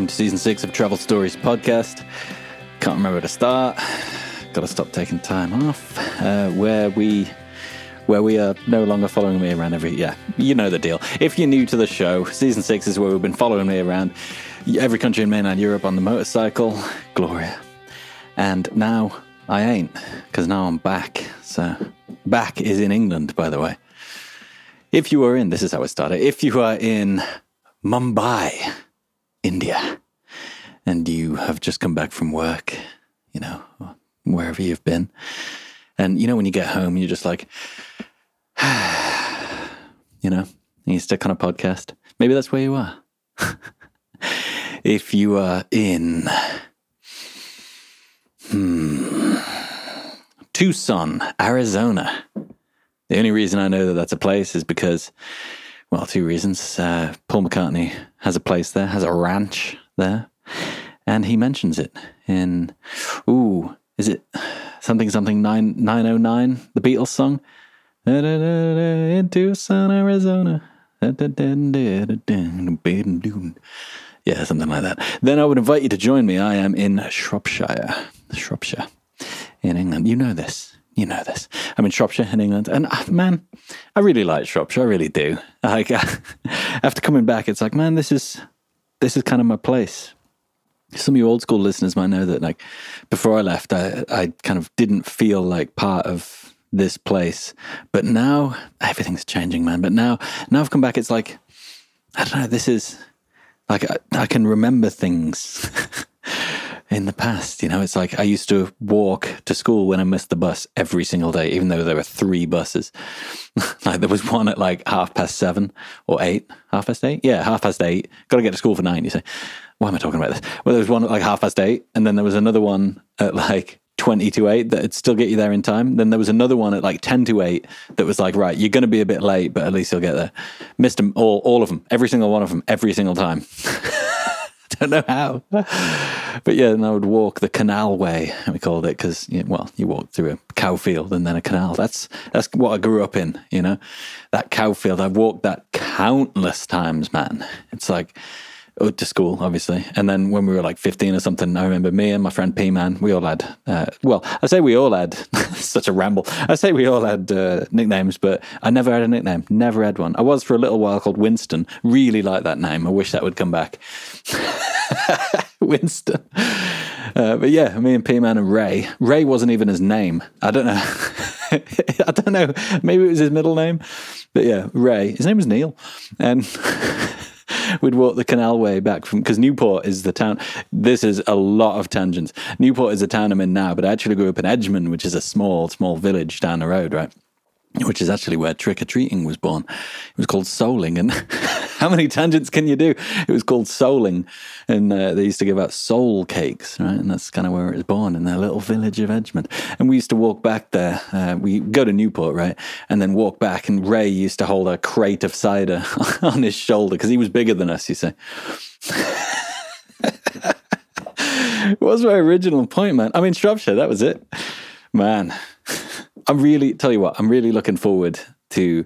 welcome to season six of Travel Stories podcast. Can't remember where to start. Got to stop taking time off. Uh, where we, where we are no longer following me around every. Yeah, you know the deal. If you're new to the show, season six is where we've been following me around every country in mainland Europe on the motorcycle. Gloria, and now I ain't because now I'm back. So back is in England, by the way. If you are in, this is how it started. If you are in Mumbai, India, and you have just come back from work, you know, wherever you've been, and you know, when you get home, you're just like, you know, you stick on a podcast. Maybe that's where you are. if you are in, hmm, Tucson, Arizona. The only reason I know that that's a place is because well, two reasons. Uh, Paul McCartney has a place there, has a ranch there, and he mentions it in, ooh, is it something something nine nine oh nine? The Beatles song, in Tucson, Arizona. Yeah, something like that. Then I would invite you to join me. I am in Shropshire, Shropshire, in England. You know this you know this. I'm in Shropshire in England, and uh, man, I really like Shropshire. I really do. Like uh, after coming back, it's like, man, this is this is kind of my place. Some of you old school listeners might know that, like, before I left, I, I kind of didn't feel like part of this place, but now everything's changing, man. But now, now I've come back, it's like, I don't know. This is like I, I can remember things. in the past. You know, it's like I used to walk to school when I missed the bus every single day, even though there were three buses. like there was one at like half past seven or eight, half past eight. Yeah, half past eight. Got to get to school for nine. You say, why am I talking about this? Well, there was one at like half past eight, and then there was another one at like 20 to 8 that'd still get you there in time. Then there was another one at like 10 to 8 that was like, right, you're going to be a bit late, but at least you'll get there. Missed them all, all of them, every single one of them, every single time. don't know how. But yeah, and I would walk the canal way, we called it, because, well, you walk through a cow field and then a canal. That's that's what I grew up in, you know? That cow field. I've walked that countless times, man. It's like, to school, obviously. And then when we were like 15 or something, I remember me and my friend P Man, we all had, uh, well, I say we all had, such a ramble. I say we all had uh, nicknames, but I never had a nickname, never had one. I was for a little while called Winston. Really like that name. I wish that would come back. Winston. Uh, but yeah, me and P Man and Ray. Ray wasn't even his name. I don't know. I don't know. Maybe it was his middle name. But yeah, Ray. His name was Neil. And we'd walk the canal way back from because Newport is the town. This is a lot of tangents. Newport is the town I'm in now, but I actually grew up in Edgmond, which is a small, small village down the road, right? which is actually where trick or treating was born. It was called Souling, and how many tangents can you do? It was called souling, and uh, they used to give out soul cakes, right? And that's kind of where it was born in their little village of Edgmond. And we used to walk back there. Uh, we go to Newport, right, and then walk back. And Ray used to hold a crate of cider on his shoulder because he was bigger than us. You say see. was my original point, man? I mean, Shropshire. That was it, man. I'm really tell you what, I'm really looking forward to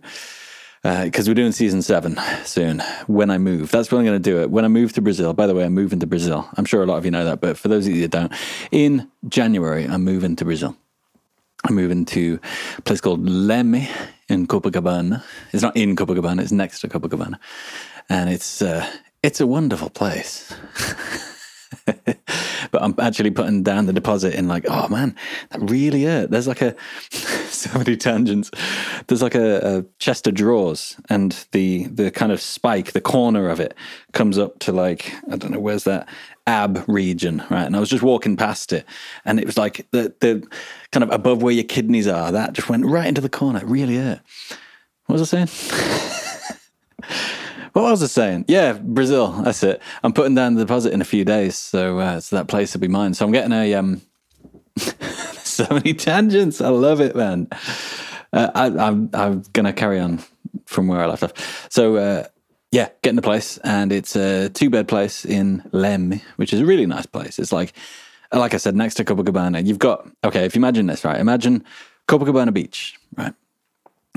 because uh, we're doing season seven soon. When I move, that's when I'm going to do it. When I move to Brazil. By the way, I'm moving to Brazil. I'm sure a lot of you know that, but for those of you that don't, in January I'm moving to Brazil. I'm moving to a place called Leme in Copacabana. It's not in Copacabana; it's next to Copacabana, and it's uh, it's a wonderful place. but I'm actually putting down the deposit in like, oh man, that really hurt. There's like a so many tangents. There's like a, a, chest of drawers, and the the kind of spike, the corner of it, comes up to like I don't know where's that ab region, right? And I was just walking past it, and it was like the the kind of above where your kidneys are. That just went right into the corner. It really hurt. What was I saying? What was I saying? Yeah, Brazil. That's it. I'm putting down the deposit in a few days, so uh, so that place will be mine. So I'm getting a um. so many tangents. I love it, man. Uh, I, am I'm, I'm gonna carry on from where I left off. So uh, yeah, getting the place, and it's a two bed place in Leme, which is a really nice place. It's like like I said, next to Copacabana. You've got okay. If you imagine this, right? Imagine Copacabana Beach?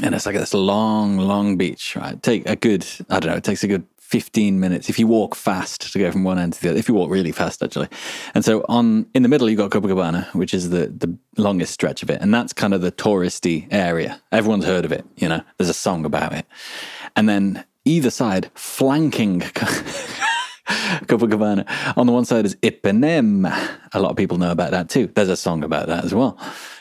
And it's like this long, long beach, right? Take a good, I don't know, it takes a good 15 minutes if you walk fast to go from one end to the other. If you walk really fast, actually. And so on in the middle, you've got Copacabana, which is the, the longest stretch of it. And that's kind of the touristy area. Everyone's heard of it, you know, there's a song about it. And then either side, flanking Copacabana. On the one side is Ipanema. A lot of people know about that too. There's a song about that as well,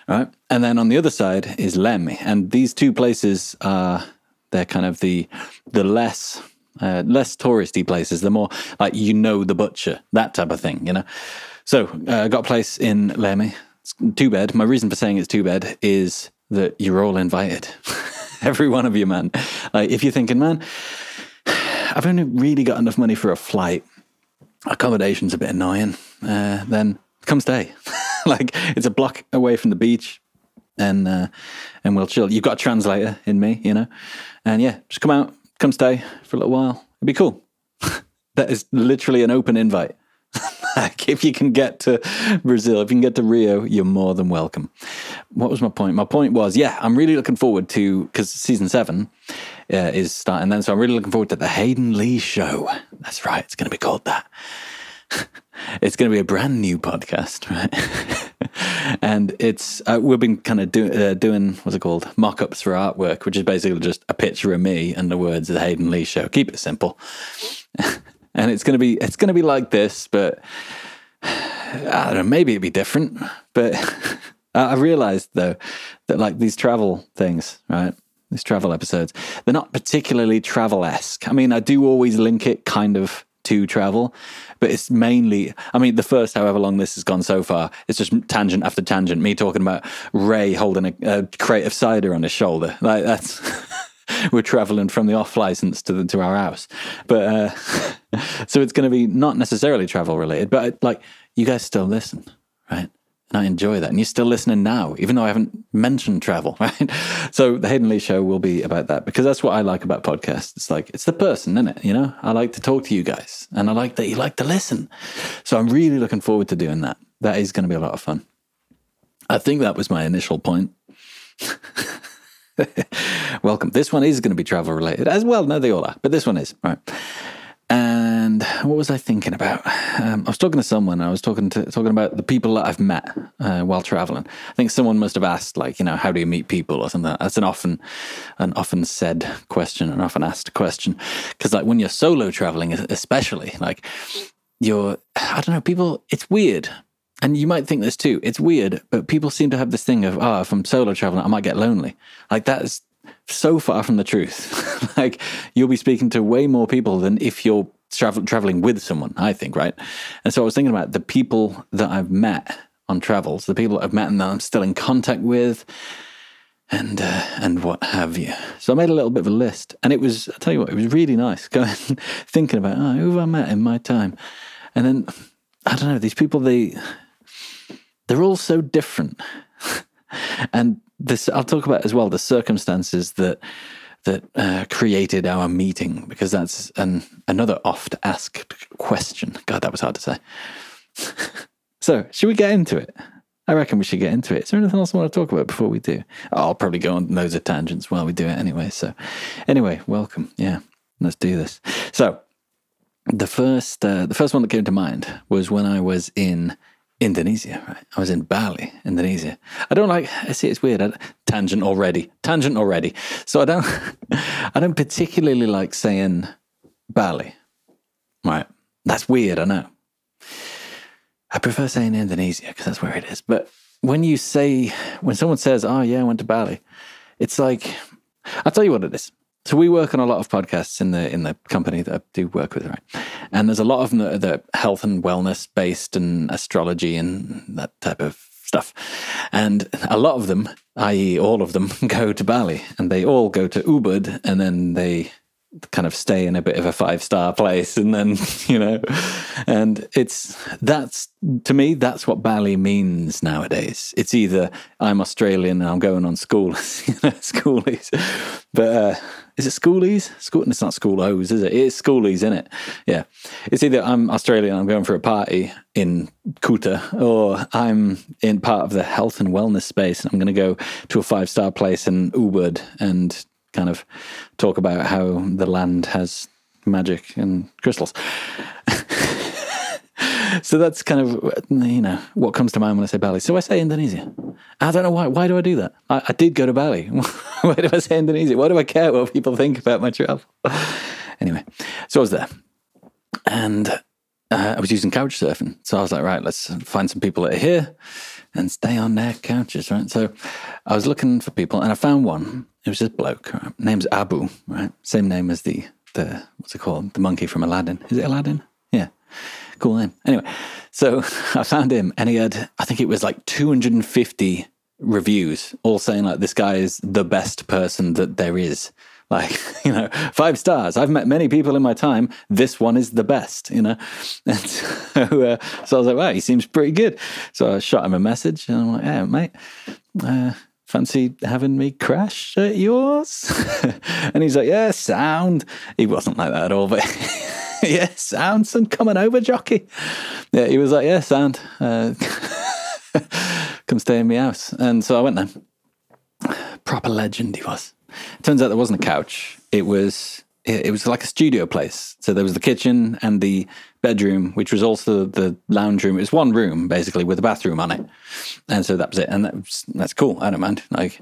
right? And then on the other side is Leme. And these two places are they're kind of the the less uh, less touristy places. The more like you know the butcher, that type of thing, you know. So uh, I got a place in Leme. It's too bad. My reason for saying it's too bad is that you're all invited. Every one of you, man. Like if you're thinking, man, I've only really got enough money for a flight. Accommodation's a bit annoying. Uh, then come stay. like it's a block away from the beach, and uh, and we'll chill. You've got a translator in me, you know, and yeah, just come out, come stay for a little while. It'd be cool. that is literally an open invite. like if you can get to Brazil, if you can get to Rio, you're more than welcome. What was my point? My point was, yeah, I'm really looking forward to because season seven uh, is starting then, so I'm really looking forward to the Hayden Lee show. That's right, it's going to be called that. It's going to be a brand new podcast, right? and it's uh, we've been kind of do, uh, doing what's it called mock-ups for artwork, which is basically just a picture of me and the words of the Hayden Lee show. Keep it simple, and it's going to be it's going to be like this, but I don't know. Maybe it'd be different, but I realized though that like these travel things, right? These travel episodes, they're not particularly travel esque. I mean, I do always link it kind of to travel, but it's mainly, I mean, the first however long this has gone so far, it's just tangent after tangent. Me talking about Ray holding a, a crate of cider on his shoulder. Like that's, we're traveling from the off license to the, to our house. But, uh, so it's going to be not necessarily travel related, but like you guys still listen, right? And I enjoy that. And you're still listening now, even though I haven't mentioned travel, right? So the Hayden Lee show will be about that because that's what I like about podcasts. It's like, it's the person, isn't it? You know, I like to talk to you guys and I like that you like to listen. So I'm really looking forward to doing that. That is going to be a lot of fun. I think that was my initial point. Welcome. This one is going to be travel related as well. No, they all are, but this one is. Right. What was I thinking about? Um, I was talking to someone. I was talking to talking about the people that I've met uh, while traveling. I think someone must have asked, like, you know, how do you meet people or something. That's an often, an often said question, an often asked question. Because like when you're solo traveling, especially, like you're, I don't know, people. It's weird, and you might think this too. It's weird, but people seem to have this thing of, oh, if I'm solo traveling, I might get lonely. Like that is so far from the truth. like you'll be speaking to way more people than if you're travel, traveling with someone, I think, right? And so I was thinking about the people that I've met on travels, the people that I've met and that I'm still in contact with, and uh, and what have you. So I made a little bit of a list, and it was, I tell you what, it was really nice going thinking about oh, who have I met in my time, and then I don't know these people they they're all so different, and this I'll talk about as well the circumstances that that uh, created our meeting because that's an another oft asked question. God, that was hard to say. so, should we get into it? I reckon we should get into it. Is there anything else I want to talk about before we do? I'll probably go on loads of tangents while we do it anyway. So, anyway, welcome. Yeah, let's do this. So, the first uh, the first one that came to mind was when I was in Indonesia, right? I was in Bali, Indonesia. I don't like. I see it's weird. I, tangent already. Tangent already. So I don't. I don't particularly like saying Bali. Right. That's weird. I know. I prefer saying Indonesia because that's where it is. But when you say when someone says, "Oh yeah, I went to Bali," it's like I'll tell you what it is. So we work on a lot of podcasts in the in the company that I do work with, right? And there's a lot of them that are health and wellness based and astrology and that type of stuff. And a lot of them, i.e., all of them, go to Bali and they all go to Ubud and then they kind of stay in a bit of a five star place and then you know and it's that's to me that's what bali means nowadays. It's either i'm australian and i'm going on school schoolies but uh is it schoolies? School it's not school O's is it? It's schoolies isn't it? Yeah. It's either i'm australian i'm going for a party in kuta or i'm in part of the health and wellness space and i'm going to go to a five star place in ubud and kind of talk about how the land has magic and crystals. so that's kind of you know what comes to mind when I say Bali. So I say Indonesia. I don't know why. Why do I do that? I, I did go to Bali. why do I say Indonesia? Why do I care what people think about my travel? anyway, so I was there, and uh, I was using couch surfing. So I was like, right, let's find some people that are here and stay on their couches, right? So I was looking for people, and I found one. It was this bloke. Right? Name's Abu, right? Same name as the the what's it called? The monkey from Aladdin. Is it Aladdin? Yeah cool name. Anyway, so I found him and he had, I think it was like 250 reviews, all saying like this guy is the best person that there is. Like, you know, five stars. I've met many people in my time. This one is the best, you know? And so, uh, so I was like, wow, he seems pretty good. So I shot him a message and I'm like, hey, mate, uh, fancy having me crash at yours? and he's like, yeah, sound. He wasn't like that at all, but yeah, sound, son, coming over, jockey. Yeah, he was like, yeah, sound. Uh, come stay in my house. And so I went there. Proper legend he was. Turns out there wasn't a couch. It was it was like a studio place. So there was the kitchen and the bedroom, which was also the lounge room. It was one room basically with a bathroom on it, and so that was it. And that was, that's cool. I don't mind. Like,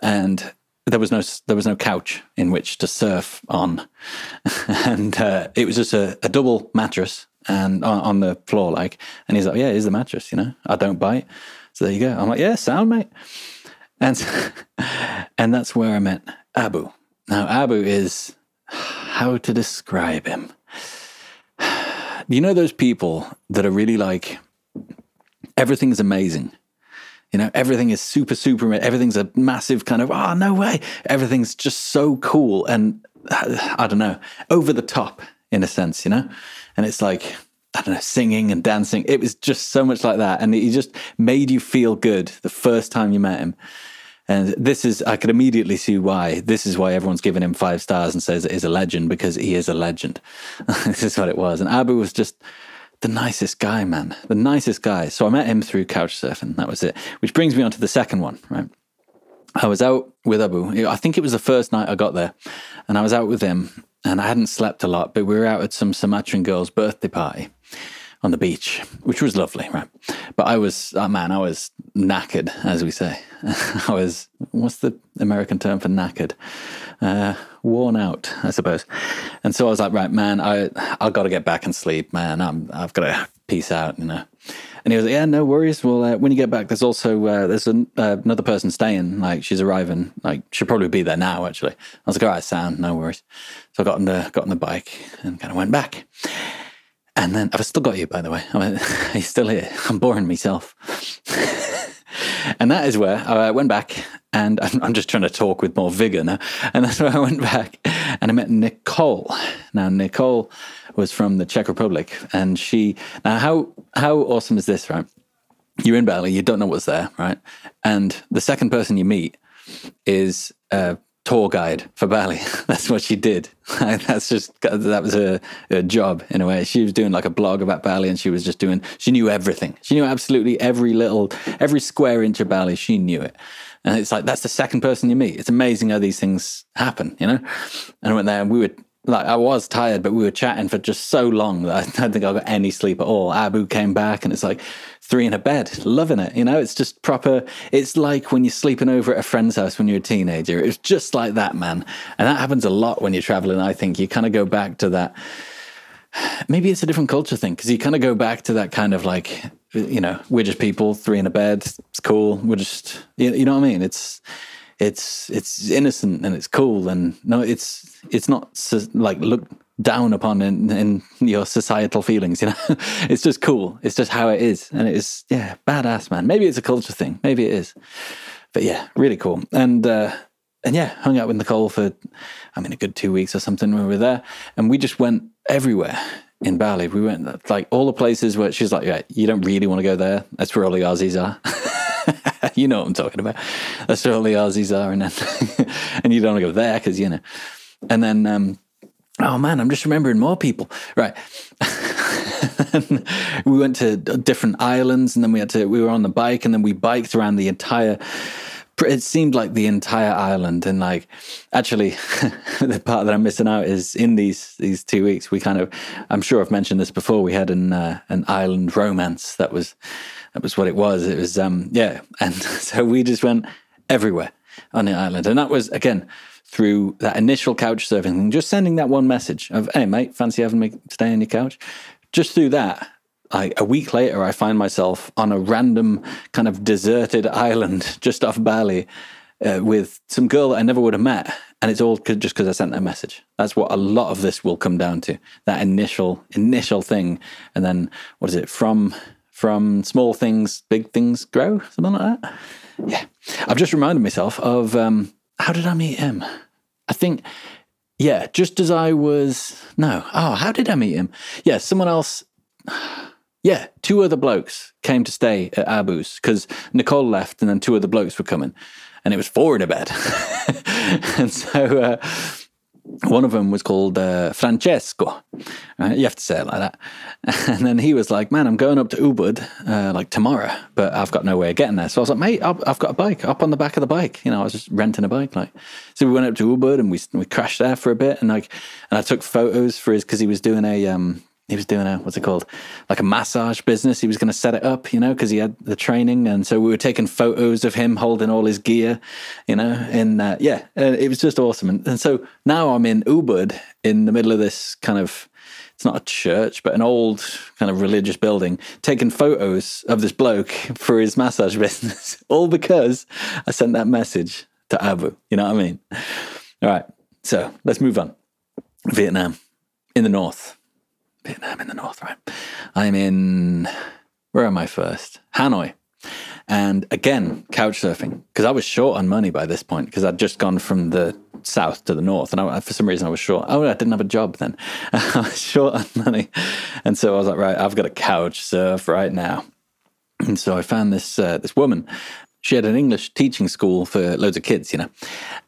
and there was no there was no couch in which to surf on, and uh, it was just a, a, double mattress and on, on, the floor, like. And he's like, "Yeah, here's the mattress. You know, I don't bite." So there you go. I'm like, "Yeah, sound mate," and and that's where I met Abu. Now, Abu is how to describe him. You know those people that are really like everything's amazing you know, everything is super, super, everything's a massive kind of, oh, no way. Everything's just so cool and I don't know, over the top in a sense, you know? And it's like, I don't know, singing and dancing. It was just so much like that. And he just made you feel good the first time you met him. And this is, I could immediately see why. This is why everyone's giving him five stars and says it is a legend because he is a legend. this is what it was. And Abu was just the nicest guy, man. The nicest guy. So I met him through couch surfing. That was it. Which brings me on to the second one, right? I was out with Abu. I think it was the first night I got there. And I was out with him and I hadn't slept a lot, but we were out at some Sumatran girl's birthday party on the beach, which was lovely, right? But I was, oh man, I was knackered, as we say. I was, what's the American term for knackered? Uh, worn out, I suppose. And so I was like, right, man, I I got to get back and sleep, man. I'm I've got to peace out, you know. And he was like, yeah, no worries. Well, uh, when you get back, there's also uh, there's an, uh, another person staying. Like she's arriving. Like she'll probably be there now. Actually, I was like, all right, sound, no worries. So I got on the got on the bike and kind of went back. And then I've still got you, by the way. I'm, he's still here. I'm boring myself. and that is where I went back and I'm, just trying to talk with more vigor now. And that's where I went back and I met Nicole. Now, Nicole was from the Czech Republic and she, now how, how awesome is this, right? You're in Bali, you don't know what's there, right? And the second person you meet is a tour guide for Bali. That's what she did. That's just that was her, her, job in a way. She was doing like a blog about Bali, and she was just doing. She knew everything. She knew absolutely every little, every square inch of Bali. She knew it. And it's like that's the second person you meet. It's amazing how these things happen, you know. And I went there, and we were like, I was tired, but we were chatting for just so long that I don't think I got any sleep at all. Abu came back, and it's like three in a bed, loving it. You know, it's just proper. It's like when you're sleeping over at a friend's house when you're a teenager. It's just like that, man. And that happens a lot when you're traveling. I think you kind of go back to that. Maybe it's a different culture thing because you kind of go back to that kind of like, you know, we're just people, three in a bed. It's cool. We're just, you know what I mean? It's it's it's innocent and it's cool and no it's it's not like look down upon in, in your societal feelings you know it's just cool it's just how it is and it's yeah badass man maybe it's a culture thing maybe it is but yeah really cool and uh and yeah hung out with nicole for i mean a good two weeks or something when we were there and we just went everywhere in Bali. We went like all the places where she's like, yeah, you don't really want to go there. That's where all the Aussies are. you know what I'm talking about. That's where all the Aussies are, and then and you don't want to go there because you know. And then, um, oh man, I'm just remembering more people. Right. we went to different islands, and then we had to. We were on the bike, and then we biked around the entire it seemed like the entire island and like actually the part that i'm missing out is in these these two weeks we kind of i'm sure i've mentioned this before we had an uh, an island romance that was that was what it was it was um yeah and so we just went everywhere on the island and that was again through that initial couch surfing thing just sending that one message of hey mate fancy having me stay on your couch just through that like a week later, I find myself on a random kind of deserted island just off Bali uh, with some girl that I never would have met. And it's all just because I sent that message. That's what a lot of this will come down to that initial, initial thing. And then what is it? From, from small things, big things grow, something like that. Yeah. I've just reminded myself of um, how did I meet him? I think yeah, just as I was no. Oh, how did I meet him? Yeah, someone else yeah, two other blokes came to stay at Abu's because Nicole left and then two other blokes were coming. And it was four in a bed. and so uh, one of them was called uh, Francesco. You have to say it like that. And then he was like, Man, I'm going up to Ubud uh, like tomorrow, but I've got no way of getting there. So I was like, Mate, I've got a bike up on the back of the bike. You know, I was just renting a bike. Like, so we went up to Ubud and we, we crashed there for a bit. And like, and I took photos for his, because he was doing a, um, he was doing a what's it called? Like a massage business. He was going to set it up you know because he had the training. And so we were taking photos of him holding all his gear you know and uh, yeah uh, it was just awesome. And, and so now i'm in ubud in the middle of this kind of it's not a church but an old kind of religious building taking photos of this bloke for his massage business all because i sent that message to abu you know what i mean? All right so let's move on. Vietnam in the north Vietnam in the north, right? I'm in, where am I first? Hanoi. And again, couch surfing, because I was short on money by this point, because I'd just gone from the south to the north. And I, for some reason, I was short. Oh, I didn't have a job then. I was short on money. And so I was like, right, I've got a couch surf right now. And so I found this uh, this woman she had an English teaching school for loads of kids, you know.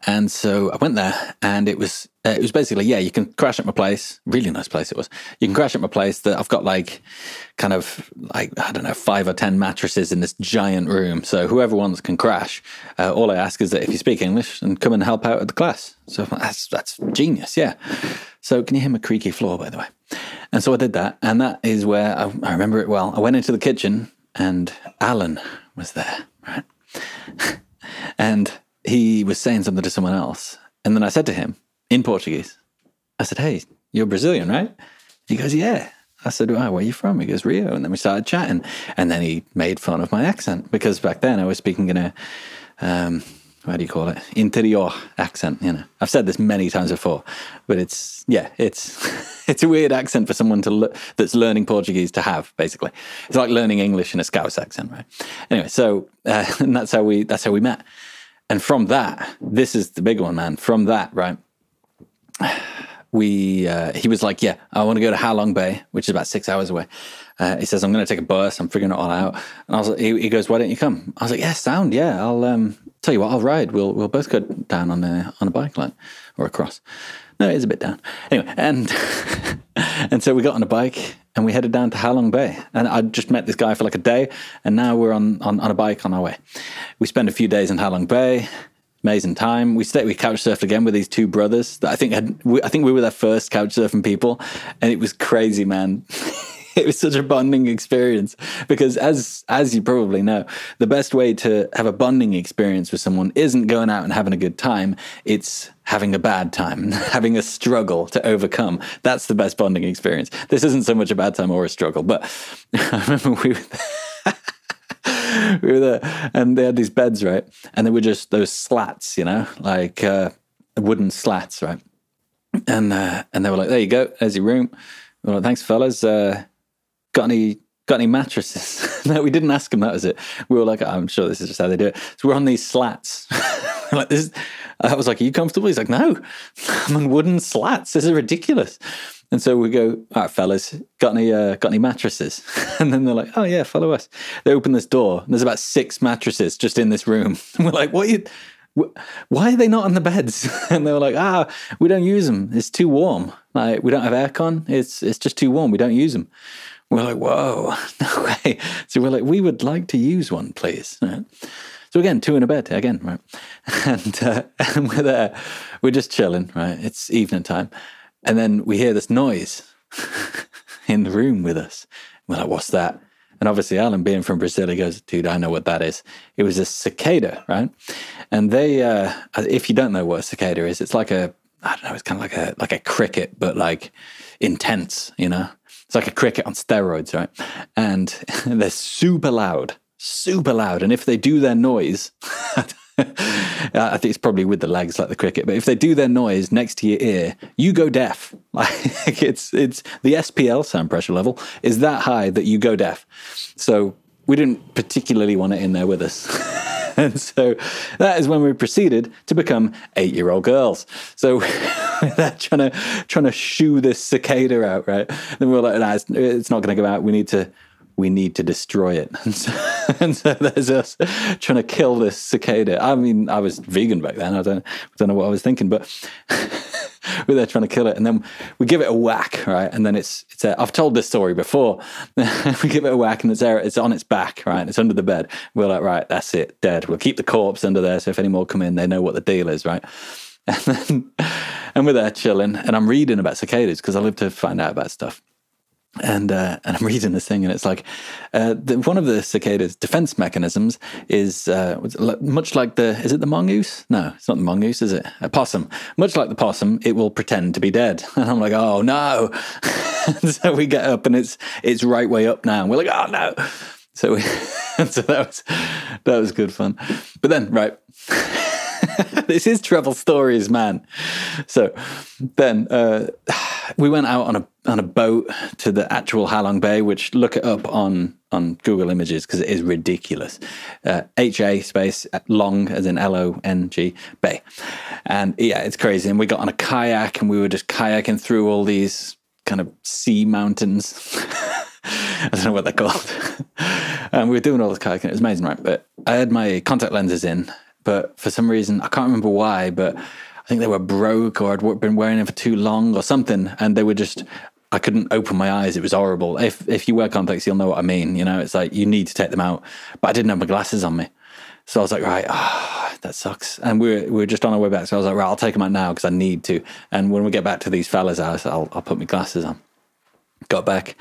And so I went there, and it was uh, it was basically yeah, you can crash at my place. Really nice place it was. You can crash at my place. That I've got like kind of like I don't know five or ten mattresses in this giant room. So whoever wants can crash. Uh, all I ask is that if you speak English and come and help out at the class. So that's that's genius, yeah. So can you hear my creaky floor by the way? And so I did that, and that is where I, I remember it well. I went into the kitchen, and Alan was there, right? and he was saying something to someone else. And then I said to him in Portuguese, I said, Hey, you're Brazilian, right? He goes, Yeah. I said, where are you from? He goes, Rio. And then we started chatting. And then he made fun of my accent because back then I was speaking in a, um, how do you call it? Interior accent, you know. I've said this many times before, but it's, yeah, it's, it's a weird accent for someone to le- that's learning Portuguese to have, basically. It's like learning English in a Scouse accent, right? Anyway, so, uh, and that's how we, that's how we met. And from that, this is the big one, man. From that, right? We uh, he was like, "Yeah, I want to go to Halong Bay, which is about six hours away." Uh, he says, "I'm going to take a bus. I'm figuring it all out." And I was like, he, he, goes, "Why don't you come?" I was like, "Yeah, sound. Yeah, I'll um, tell you what. I'll ride. We'll we'll both go down on a on a bike line or across." No, it is a bit down. Anyway, and and so we got on a bike and we headed down to Halong Bay. And I just met this guy for like a day, and now we're on, on, on a bike on our way. We spent a few days in Halong Bay amazing time. We stayed, we couch surfed again with these two brothers that I think had, we, I think we were their first couch surfing people, and it was crazy, man. it was such a bonding experience because as as you probably know the best way to have a bonding experience with someone isn't going out and having a good time it's having a bad time having a struggle to overcome that's the best bonding experience this isn't so much a bad time or a struggle but i remember we were we were there, and they had these beds, right? And they were just those slats, you know, like uh, wooden slats, right? And uh, and they were like, "There you go, there's your room." We like, "Thanks, fellas. Uh, got any got any mattresses?" no, we didn't ask them. That was it. We were like, "I'm sure this is just how they do it." So we're on these slats. like this, I was like, "Are you comfortable?" He's like, "No, I'm on wooden slats. This is ridiculous." And so we go, all right, fellas, got any uh, got any mattresses? and then they're like, oh yeah, follow us. They open this door. And there's about six mattresses just in this room. And we're like, what? You, why are they not on the beds? and they were like, ah, we don't use them. It's too warm. Like we don't have aircon. It's it's just too warm. We don't use them. We're like, whoa, no way. So we're like, we would like to use one, please. So again, two in a bed again, right? And, uh, and we're there, we're just chilling, right? It's evening time. And then we hear this noise in the room with us. We're like, what's that? And obviously, Alan, being from Brazil, he goes, dude, I know what that is. It was a cicada, right? And they, uh, if you don't know what a cicada is, it's like a, I don't know, it's kind of like a like a cricket, but like intense, you know? It's like a cricket on steroids, right? And they're super loud, super loud. And if they do their noise, I think it's probably with the legs like the cricket, but if they do their noise next to your ear, you go deaf. Like it's it's the SPL sound pressure level is that high that you go deaf. So we didn't particularly want it in there with us. and so that is when we proceeded to become eight year old girls. So they're trying to trying to shoo this cicada out, right? Then we were like, nah, it's, it's not going to go out. We need to we need to destroy it. And so, and so, there's us trying to kill this cicada. I mean, I was vegan back then. I don't, don't know what I was thinking, but we're there trying to kill it. And then we give it a whack, right? And then it's, it's a, I've told this story before. we give it a whack and it's there, it's on its back, right? It's under the bed. We're like, right, that's it, dead. We'll keep the corpse under there. So if any more come in, they know what the deal is, right? And then, and we're there chilling and I'm reading about cicadas because I live to find out about stuff and uh, and I'm reading this thing, and it's like uh, the, one of the cicada's defense mechanisms is uh, much like the is it the mongoose? No, it's not the mongoose, is it? A possum. Much like the possum, it will pretend to be dead, and I'm like, oh no! so we get up, and it's it's right way up now, and we're like, oh no! So we, so that was that was good fun, but then right. this is travel stories, man. So then uh, we went out on a on a boat to the actual Halong Bay, which look it up on on Google Images because it is ridiculous. Uh, H A space long as in L O N G Bay, and yeah, it's crazy. And we got on a kayak and we were just kayaking through all these kind of sea mountains. I don't know what they're called. and we were doing all this kayaking. It was amazing, right? But I had my contact lenses in, but for some reason I can't remember why, but I think they were broke or I'd been wearing them for too long or something, and they were just I couldn't open my eyes. It was horrible. If if you wear contacts, you'll know what I mean. You know, it's like you need to take them out. But I didn't have my glasses on me, so I was like, right, oh, that sucks. And we were we were just on our way back, so I was like, right, I'll take them out now because I need to. And when we get back to these fellas' house, I'll I'll put my glasses on. Got back.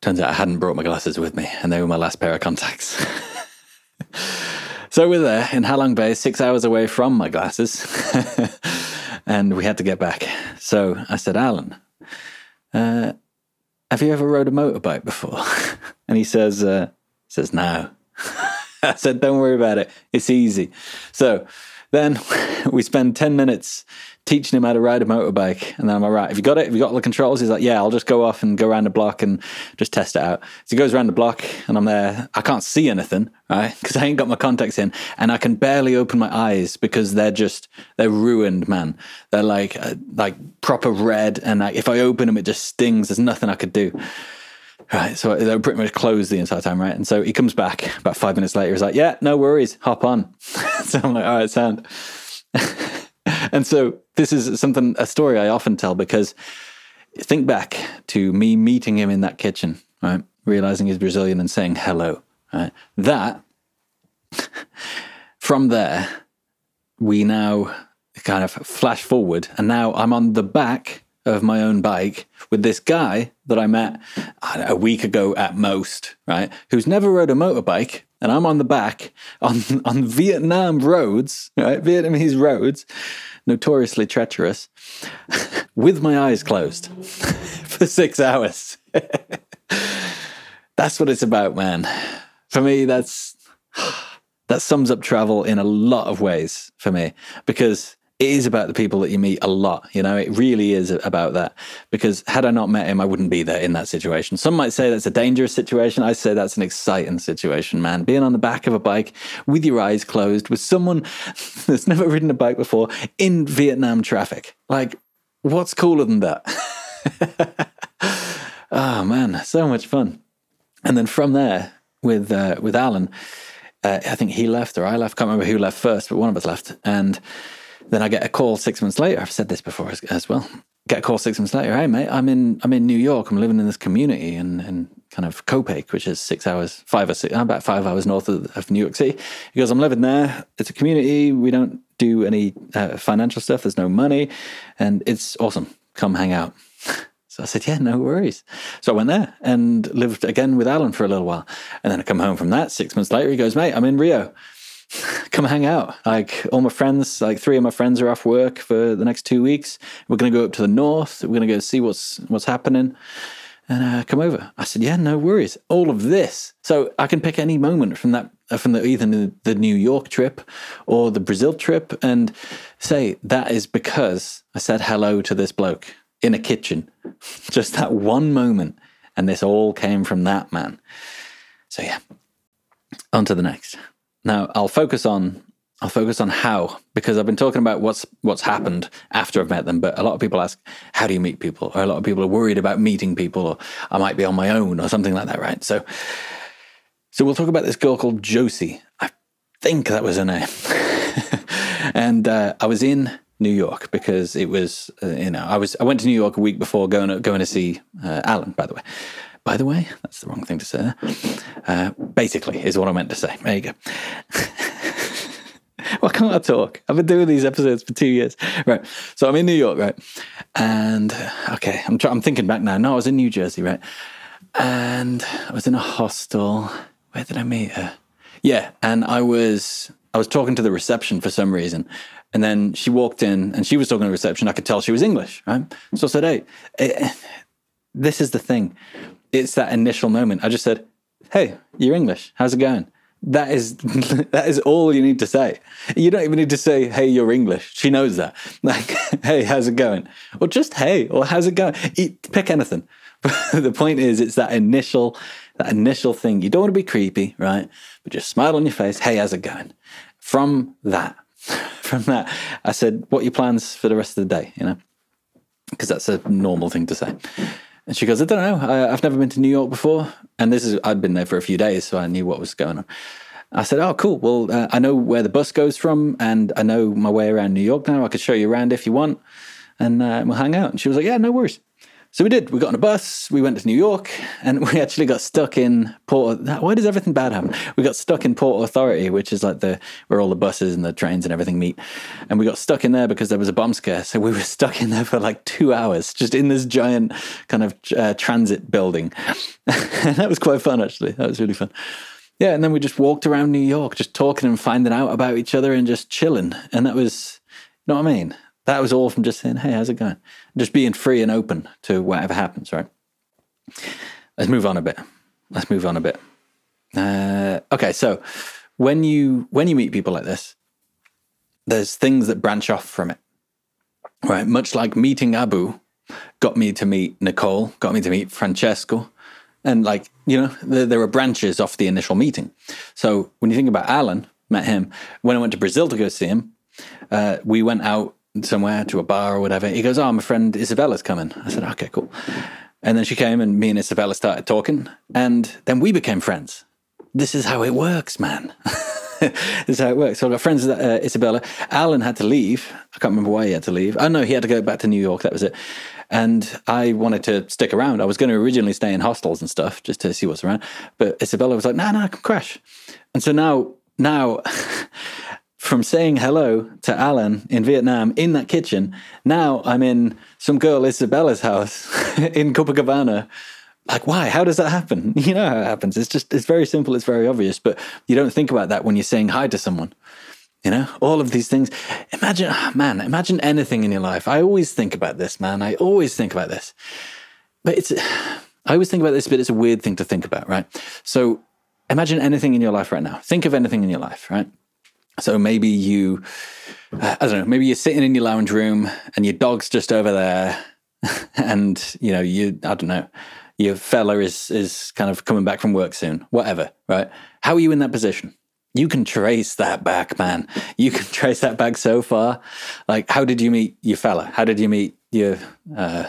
Turns out I hadn't brought my glasses with me, and they were my last pair of contacts. so we're there in Halong Bay, six hours away from my glasses, and we had to get back. So I said, Alan, uh, have you ever rode a motorbike before? and he says, uh, says, no. I said, don't worry about it. It's easy. So then we spend 10 minutes teaching him how to ride a motorbike. And then I'm like, right, have you got it? Have you got all the controls? He's like, yeah, I'll just go off and go around the block and just test it out. So he goes around the block and I'm there. I can't see anything, right? Because I ain't got my contacts in and I can barely open my eyes because they're just, they're ruined, man. They're like, uh, like proper red. And like, if I open them, it just stings. There's nothing I could do. Right, so they're pretty much closed the entire time, right? And so he comes back about five minutes later. He's like, "Yeah, no worries, hop on." so I'm like, "All right, sound." and so this is something a story I often tell because think back to me meeting him in that kitchen, right? Realizing he's Brazilian and saying hello, right? That from there, we now kind of flash forward, and now I'm on the back of my own bike with this guy that I met a week ago at most, right? Who's never rode a motorbike, and I'm on the back on on Vietnam roads, right? Vietnamese roads, notoriously treacherous, with my eyes closed for six hours. that's what it's about, man. For me, that's that sums up travel in a lot of ways for me because it is about the people that you meet a lot. You know, it really is about that. Because had I not met him, I wouldn't be there in that situation. Some might say that's a dangerous situation. I say that's an exciting situation, man. Being on the back of a bike with your eyes closed with someone that's never ridden a bike before in Vietnam traffic. Like, what's cooler than that? oh man, so much fun. And then from there, with uh, with Alan, uh, I think he left or I left. Can't remember who left first, but one of us left. And then I get a call six months later. I've said this before as, as well. get a call six months later. Hey, mate, I'm in I'm in New York. I'm living in this community in, in kind of Copake, which is six hours, five or six, about five hours north of, of New York City. He goes, I'm living there. It's a community. We don't do any uh, financial stuff. There's no money, and it's awesome. Come hang out. So I said, yeah, no worries. So I went there and lived again with Alan for a little while. And then I come home from that six months later. He goes, mate, I'm in Rio. Come hang out. Like all my friends, like three of my friends are off work for the next two weeks. We're going to go up to the north. We're going to go see what's what's happening and uh, come over. I said, yeah, no worries. All of this. So I can pick any moment from that, from the, either the, the New York trip or the Brazil trip and say that is because I said hello to this bloke in a kitchen. Just that one moment. And this all came from that man. So yeah. On to the next. Now I'll focus on I'll focus on how because I've been talking about what's what's happened after I've met them, but a lot of people ask, how do you meet people? Or a lot of people are worried about meeting people, or I might be on my own or something like that, right? So so we'll talk about this girl called Josie. I think that was her name. and uh, I was in New York because it was, uh, you know, I was I went to New York a week before going to, going to see uh, Alan. By the way, by the way, that's the wrong thing to say. Uh, basically, is what I meant to say. There you go. Why can't I talk? I've been doing these episodes for two years. Right. So I'm in New York, right? And okay, I'm try- I'm thinking back now. No, I was in New Jersey, right? And I was in a hostel. Where did I meet her? Yeah, and I was I was talking to the reception for some reason, and then she walked in and she was talking to the reception. I could tell she was English, right? So I said, Hey, it, eh, this is the thing. It's that initial moment. I just said, Hey, you're English. How's it going? That is that is all you need to say. You don't even need to say, "Hey, you're English." She knows that. Like, "Hey, how's it going?" Or just "Hey," or "How's it going?" Eat, pick anything. the point is, it's that initial that initial thing. You don't want to be creepy, right? But just smile on your face. Hey, how's it going? From that, from that, I said, "What are your plans for the rest of the day?" You know, because that's a normal thing to say. And she goes, "I don't know. I, have never been to New York before, and this is I'd been there for a few days, so I knew what was going on." I said, "Oh, cool. Well, uh, I know where the bus goes from, and I know my way around New York now. I could show you around if you want, and uh, we'll hang out." And she was like, "Yeah, no worries." So we did. We got on a bus. We went to New York, and we actually got stuck in Port. Why does everything bad happen? We got stuck in Port Authority, which is like the where all the buses and the trains and everything meet. And we got stuck in there because there was a bomb scare. So we were stuck in there for like two hours, just in this giant kind of uh, transit building. and that was quite fun, actually. That was really fun. Yeah, and then we just walked around New York, just talking and finding out about each other and just chilling. And that was, you know what I mean? That was all from just saying, hey, how's it going? Just being free and open to whatever happens, right? Let's move on a bit. Let's move on a bit. Uh, okay, so when you when you meet people like this, there's things that branch off from it, right? Much like meeting Abu got me to meet Nicole, got me to meet Francesco, and like you know, there, there are branches off the initial meeting. So when you think about Alan, met him when I went to Brazil to go see him. Uh, we went out somewhere to a bar or whatever. He goes, "Oh, my friend Isabella's coming." I said, "Okay, cool." And then she came, and me and Isabella started talking, and then we became friends. This is how it works, man. this is how it works. So I got friends with uh, Isabella. Alan had to leave. I can't remember why he had to leave. Oh no, he had to go back to New York. That was it. And I wanted to stick around. I was going to originally stay in hostels and stuff just to see what's around. But Isabella was like, "No, nah, no, nah, I can crash." And so now, now. from saying hello to Alan in Vietnam in that kitchen, now I'm in some girl Isabella's house in Copacabana. Like, why? How does that happen? You know how it happens. It's just, it's very simple. It's very obvious, but you don't think about that when you're saying hi to someone. You know, all of these things. Imagine, oh man, imagine anything in your life. I always think about this, man. I always think about this. But it's, I always think about this, but it's a weird thing to think about, right? So imagine anything in your life right now. Think of anything in your life, right? So maybe you, uh, I don't know, maybe you're sitting in your lounge room and your dog's just over there, and you know you, I don't know, your fella is is kind of coming back from work soon, whatever, right? How are you in that position? You can trace that back, man. You can trace that back so far. Like, how did you meet your fella? How did you meet your uh,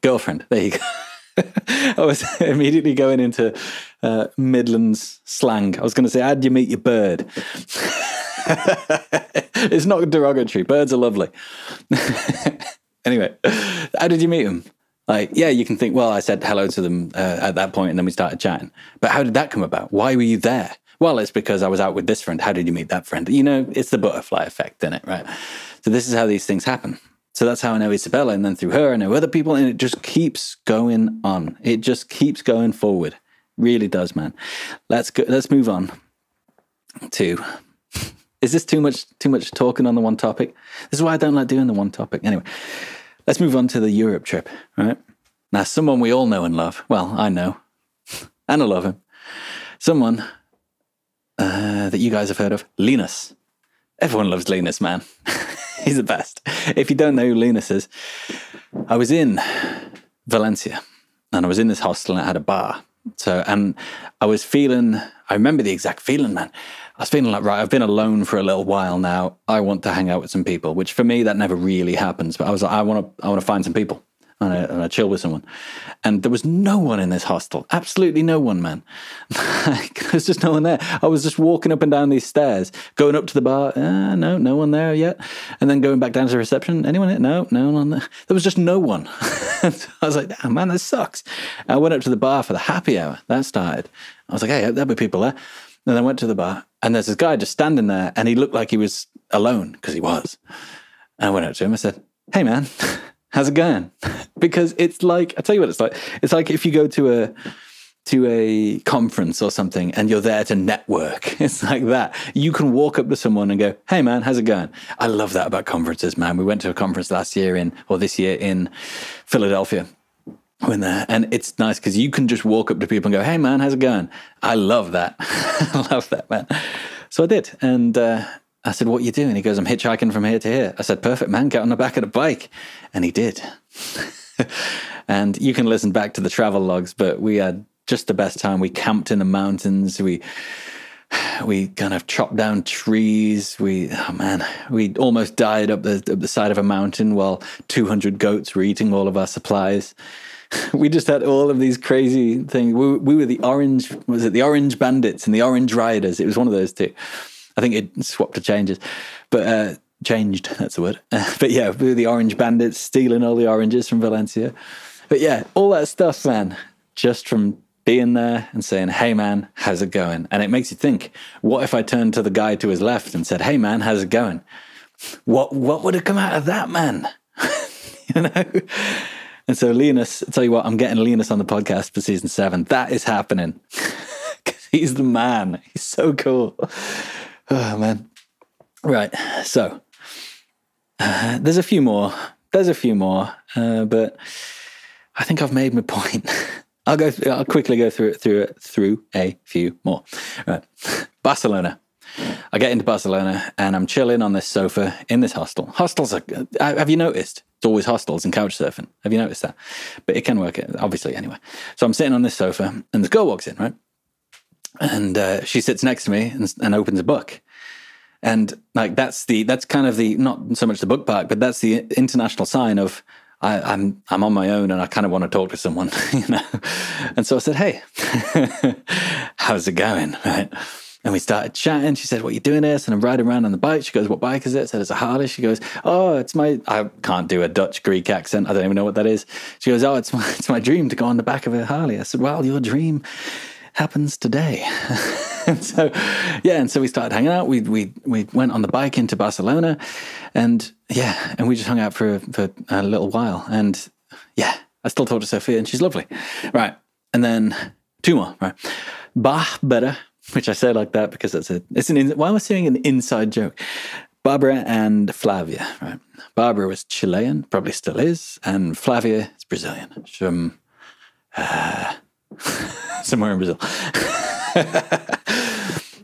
girlfriend? There you go. I was immediately going into uh, Midlands slang. I was going to say, how'd you meet your bird? it's not derogatory. Birds are lovely. anyway, how did you meet them? Like, yeah, you can think, well, I said hello to them uh, at that point and then we started chatting. But how did that come about? Why were you there? Well, it's because I was out with this friend. How did you meet that friend? You know, it's the butterfly effect, isn't it? Right. So this is how these things happen. So that's how I know Isabella. And then through her, I know other people. And it just keeps going on. It just keeps going forward. Really does, man. Let's go. Let's move on to. Is this too much? Too much talking on the one topic? This is why I don't like doing the one topic. Anyway, let's move on to the Europe trip. Right now, someone we all know and love. Well, I know, and I love him. Someone uh, that you guys have heard of, Linus. Everyone loves Linus, man. He's the best. If you don't know who Linus is, I was in Valencia and I was in this hostel and it had a bar. So, and I was feeling, I remember the exact feeling, man. I was feeling like, right, I've been alone for a little while now. I want to hang out with some people, which for me, that never really happens. But I was like, I want to, I want to find some people and I, I chill with someone. And there was no one in this hostel. Absolutely no one, man. There's just no one there. I was just walking up and down these stairs, going up to the bar. Uh, no, no one there yet. And then going back down to the reception. Anyone? There? No, no one there. There was just no one. I was like, damn, man, this sucks. I went up to the bar for the happy hour. That started. I was like, hey, there'll be people there. And I went to the bar, and there's this guy just standing there, and he looked like he was alone because he was. And I went up to him. I said, hey, man how's it going? because it's like I tell you what it's like. It's like if you go to a to a conference or something and you're there to network. It's like that. You can walk up to someone and go, "Hey man, how's it going?" I love that about conferences, man. We went to a conference last year in or this year in Philadelphia. When there, and it's nice because you can just walk up to people and go, "Hey man, how's it going?" I love that. I love that, man. So I did, and uh, I said, What are you doing? He goes, I'm hitchhiking from here to here. I said, Perfect, man, get on the back of the bike. And he did. and you can listen back to the travel logs, but we had just the best time. We camped in the mountains. We we kind of chopped down trees. We, oh man, we almost died up the up the side of a mountain while 200 goats were eating all of our supplies. We just had all of these crazy things. We, we were the orange, was it the orange bandits and the orange riders? It was one of those two. I think it swapped to changes, but uh, changed. That's the word. but yeah, the Orange Bandits stealing all the oranges from Valencia. But yeah, all that stuff, man, just from being there and saying, "Hey, man, how's it going?" And it makes you think: What if I turned to the guy to his left and said, "Hey, man, how's it going?" What what would have come out of that, man? you know. And so Linus, I tell you what, I'm getting Linus on the podcast for season seven. That is happening. He's the man. He's so cool. Oh man. Right. So uh, there's a few more. There's a few more, uh, but I think I've made my point. I'll go. I'll quickly go through it through it through a few more. Right. Barcelona. I get into Barcelona and I'm chilling on this sofa in this hostel. Hostels are. Uh, have you noticed? It's always hostels and couch surfing. Have you noticed that? But it can work, obviously. Anyway, so I'm sitting on this sofa and this girl walks in, right? And uh, she sits next to me and, and, opens a book and like that's the that's kind of the not so much the book part but that's the international sign of I, am I'm, I'm on my own and I kind of want to talk to someone, you know. And so I said, "Hey, how's it going?" Right. And we started chatting. She said, "What are you doing this?" And I'm riding around on the bike. She goes, "What bike is it?" I said, "It's a Harley." She goes, "Oh, it's my." I can't do a Dutch Greek accent. I don't even know what that is. She goes, "Oh, it's my it's my dream to go on the back of a Harley." I said, "Well, your dream happens today. and so, yeah, and so we started hanging out. We we we went on the bike into Barcelona, and yeah, and we just hung out for for a little while. And yeah, I still talk to Sophia, and she's lovely, right? And then two more, right? Barbara, which I say like that because it's a it's an why am I saying an inside joke? Barbara and Flavia, right? Barbara was Chilean, probably still is, and Flavia is Brazilian. From uh, somewhere in Brazil.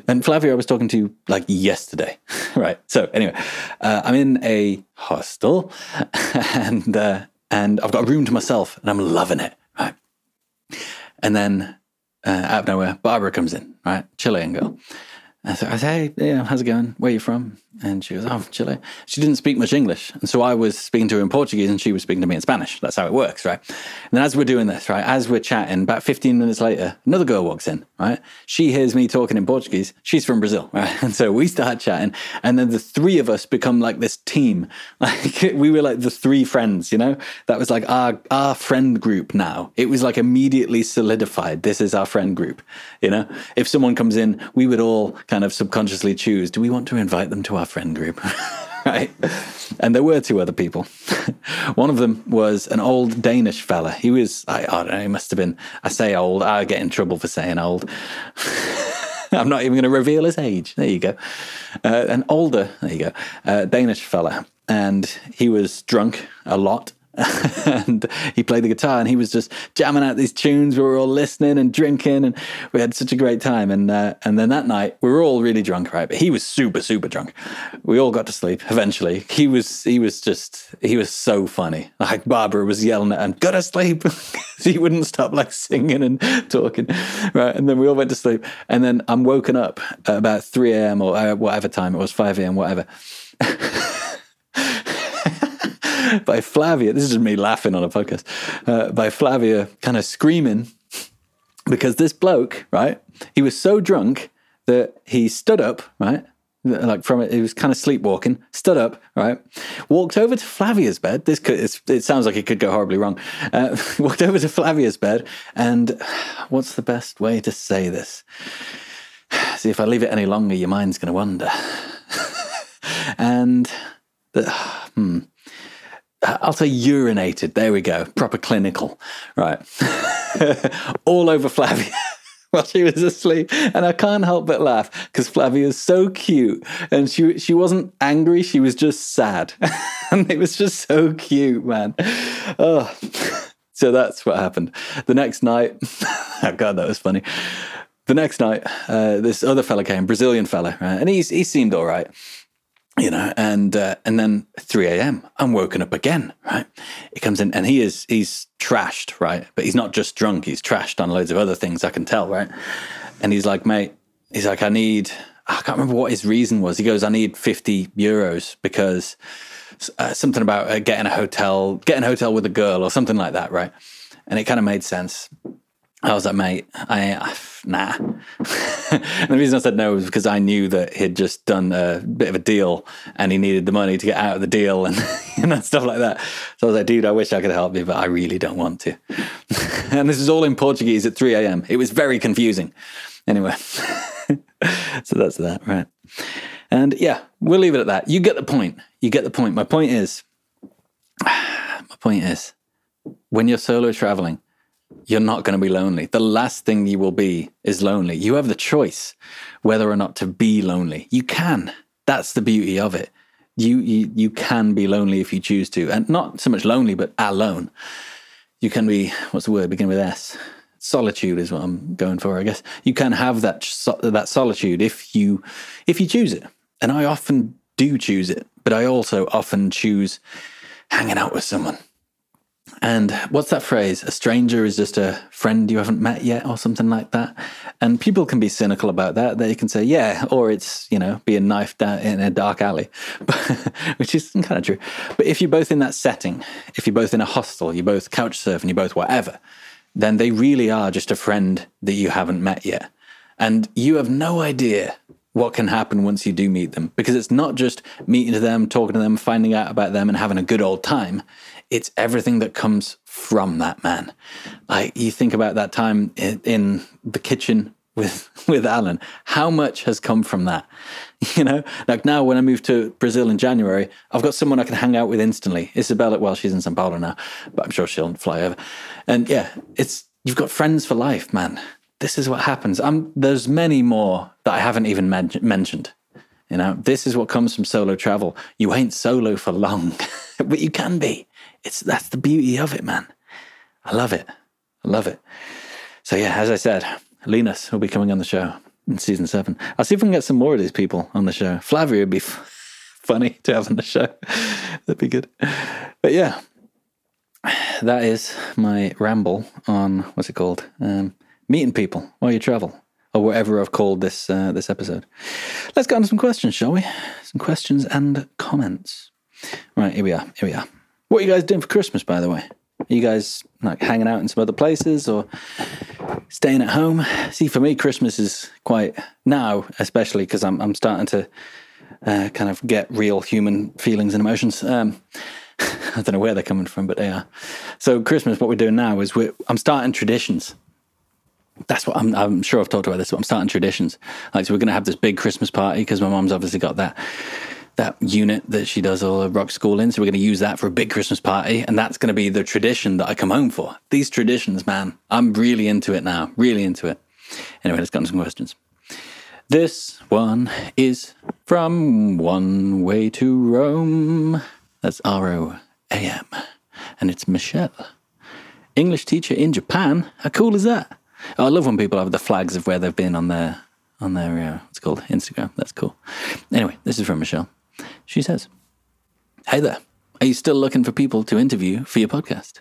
and Flavia, I was talking to like yesterday, right? So anyway, uh, I'm in a hostel, and uh, and I've got a room to myself, and I'm loving it, right? And then uh, out of nowhere, Barbara comes in, right? Chilean girl, I said, hey, yeah, how's it going? Where are you from? And she goes, oh, Chile. She didn't speak much English. And so I was speaking to her in Portuguese and she was speaking to me in Spanish. That's how it works, right? And then as we're doing this, right, as we're chatting, about 15 minutes later, another girl walks in, right? She hears me talking in Portuguese. She's from Brazil, right? And so we start chatting. And then the three of us become like this team. Like we were like the three friends, you know? That was like our, our friend group now. It was like immediately solidified. This is our friend group, you know? If someone comes in, we would all kind of subconsciously choose, do we want to invite them to our friend group? right? And there were two other people. One of them was an old Danish fella. He was, I, I don't know, he must have been, I say old, I get in trouble for saying old. I'm not even going to reveal his age. There you go. Uh, an older, there you go, uh, Danish fella. And he was drunk a lot and he played the guitar and he was just jamming out these tunes. We were all listening and drinking, and we had such a great time. And uh, and then that night we were all really drunk, right? But he was super super drunk. We all got to sleep eventually. He was he was just he was so funny. Like Barbara was yelling at him, "Go to sleep." he wouldn't stop like singing and talking, right? And then we all went to sleep. And then I'm woken up at about 3 a.m. or uh, whatever time it was, 5 a.m. whatever. by Flavia. This is me laughing on a podcast. Uh, by Flavia kind of screaming because this bloke, right? He was so drunk that he stood up, right? Like from it, he was kind of sleepwalking. Stood up, right? Walked over to Flavia's bed. This could, it sounds like it could go horribly wrong. Uh, walked over to Flavia's bed, and what's the best way to say this? See, if I leave it any longer, your mind's going to wander. and the, hmm, I'll say urinated. There we go. Proper clinical. Right. All over Flavia while she was asleep. And I can't help but laugh because Flavia is so cute. And she she wasn't angry, she was just sad. and it was just so cute, man. Oh. So that's what happened. The next night, oh God, that was funny. The next night, uh, this other fella came, Brazilian fella, right? and he's, he seemed all right you know, and uh, and then 3 a.m. I'm woken up again, right? He comes in and he is he's trashed, right? But he's not just drunk; he's trashed on loads of other things. I can tell, right? And he's like, mate, he's like, I need. I can't remember what his reason was. He goes, I need 50 euros because uh, something about uh, getting a hotel, getting a hotel with a girl or something like that, right? And it kind of made sense. I was like, mate, I, nah. and the reason I said no was because I knew that he'd just done a bit of a deal and he needed the money to get out of the deal and know, stuff like that. So I was like, dude, I wish I could help you, but I really don't want to. and this is all in Portuguese at 3 a.m. It was very confusing. Anyway, so that's that, right? And yeah, we'll leave it at that. You get the point. You get the point. My point is, my point is, when you're solo traveling, you're not going to be lonely. The last thing you will be is lonely. You have the choice whether or not to be lonely. You can. That's the beauty of it. You, you you can be lonely if you choose to, and not so much lonely, but alone. You can be what's the word? Begin with S. Solitude is what I'm going for, I guess. You can have that that solitude if you if you choose it, and I often do choose it, but I also often choose hanging out with someone and what's that phrase? A stranger is just a friend you haven't met yet, or something like that. And people can be cynical about that. They can say, yeah, or it's, you know, being knifed in a dark alley, which is kind of true. But if you're both in that setting, if you're both in a hostel, you're both couch surfing, you're both whatever, then they really are just a friend that you haven't met yet. And you have no idea what can happen once you do meet them because it's not just meeting them, talking to them, finding out about them, and having a good old time it's everything that comes from that man. Like you think about that time in, in the kitchen with with Alan, how much has come from that? You know, like now when I move to Brazil in January, I've got someone I can hang out with instantly. Isabella, well, she's in São Paulo now, but I'm sure she'll fly over. And yeah, it's you've got friends for life, man. This is what happens. I'm, there's many more that I haven't even men- mentioned. You know, this is what comes from solo travel. You ain't solo for long, but you can be. It's that's the beauty of it, man. I love it. I love it. So yeah, as I said, Linus will be coming on the show in season seven. I'll see if we can get some more of these people on the show. Flavia would be f- funny to have on the show. That'd be good. But yeah, that is my ramble on what's it called? Um, meeting people while you travel. or whatever I've called this uh, this episode. Let's get on to some questions, shall we? Some questions and comments. Right, here we are. Here we are. What are you guys doing for Christmas, by the way? Are you guys like hanging out in some other places or staying at home? See, for me, Christmas is quite now, especially because I'm I'm starting to uh, kind of get real human feelings and emotions. Um, I don't know where they're coming from, but they are. So Christmas, what we're doing now is we're I'm starting traditions. That's what I'm. I'm sure I've talked about this. But I'm starting traditions. Like, so we're going to have this big Christmas party because my mom's obviously got that that unit that she does all her rock school in. So we're going to use that for a big Christmas party, and that's going to be the tradition that I come home for. These traditions, man, I'm really into it now. Really into it. Anyway, let's get on some questions. This one is from One Way to Roam. That's R O A M, and it's Michelle, English teacher in Japan. How cool is that? Oh, I love when people have the flags of where they've been on their on their uh, what's called Instagram. That's cool. Anyway, this is from Michelle. She says, "Hey there, are you still looking for people to interview for your podcast?"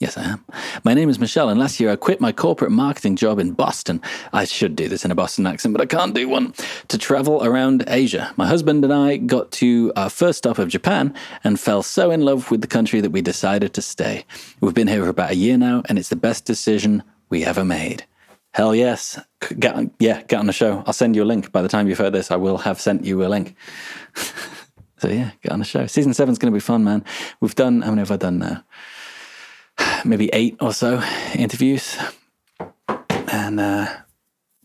Yes, I am. My name is Michelle, and last year I quit my corporate marketing job in Boston. I should do this in a Boston accent, but I can't do one. To travel around Asia. My husband and I got to our first stop of Japan and fell so in love with the country that we decided to stay. We've been here for about a year now, and it's the best decision we ever made. Hell yes. Get yeah, get on the show. I'll send you a link. By the time you've heard this, I will have sent you a link. so yeah, get on the show. Season seven's going to be fun, man. We've done, how many have I done now? maybe eight or so interviews. And uh,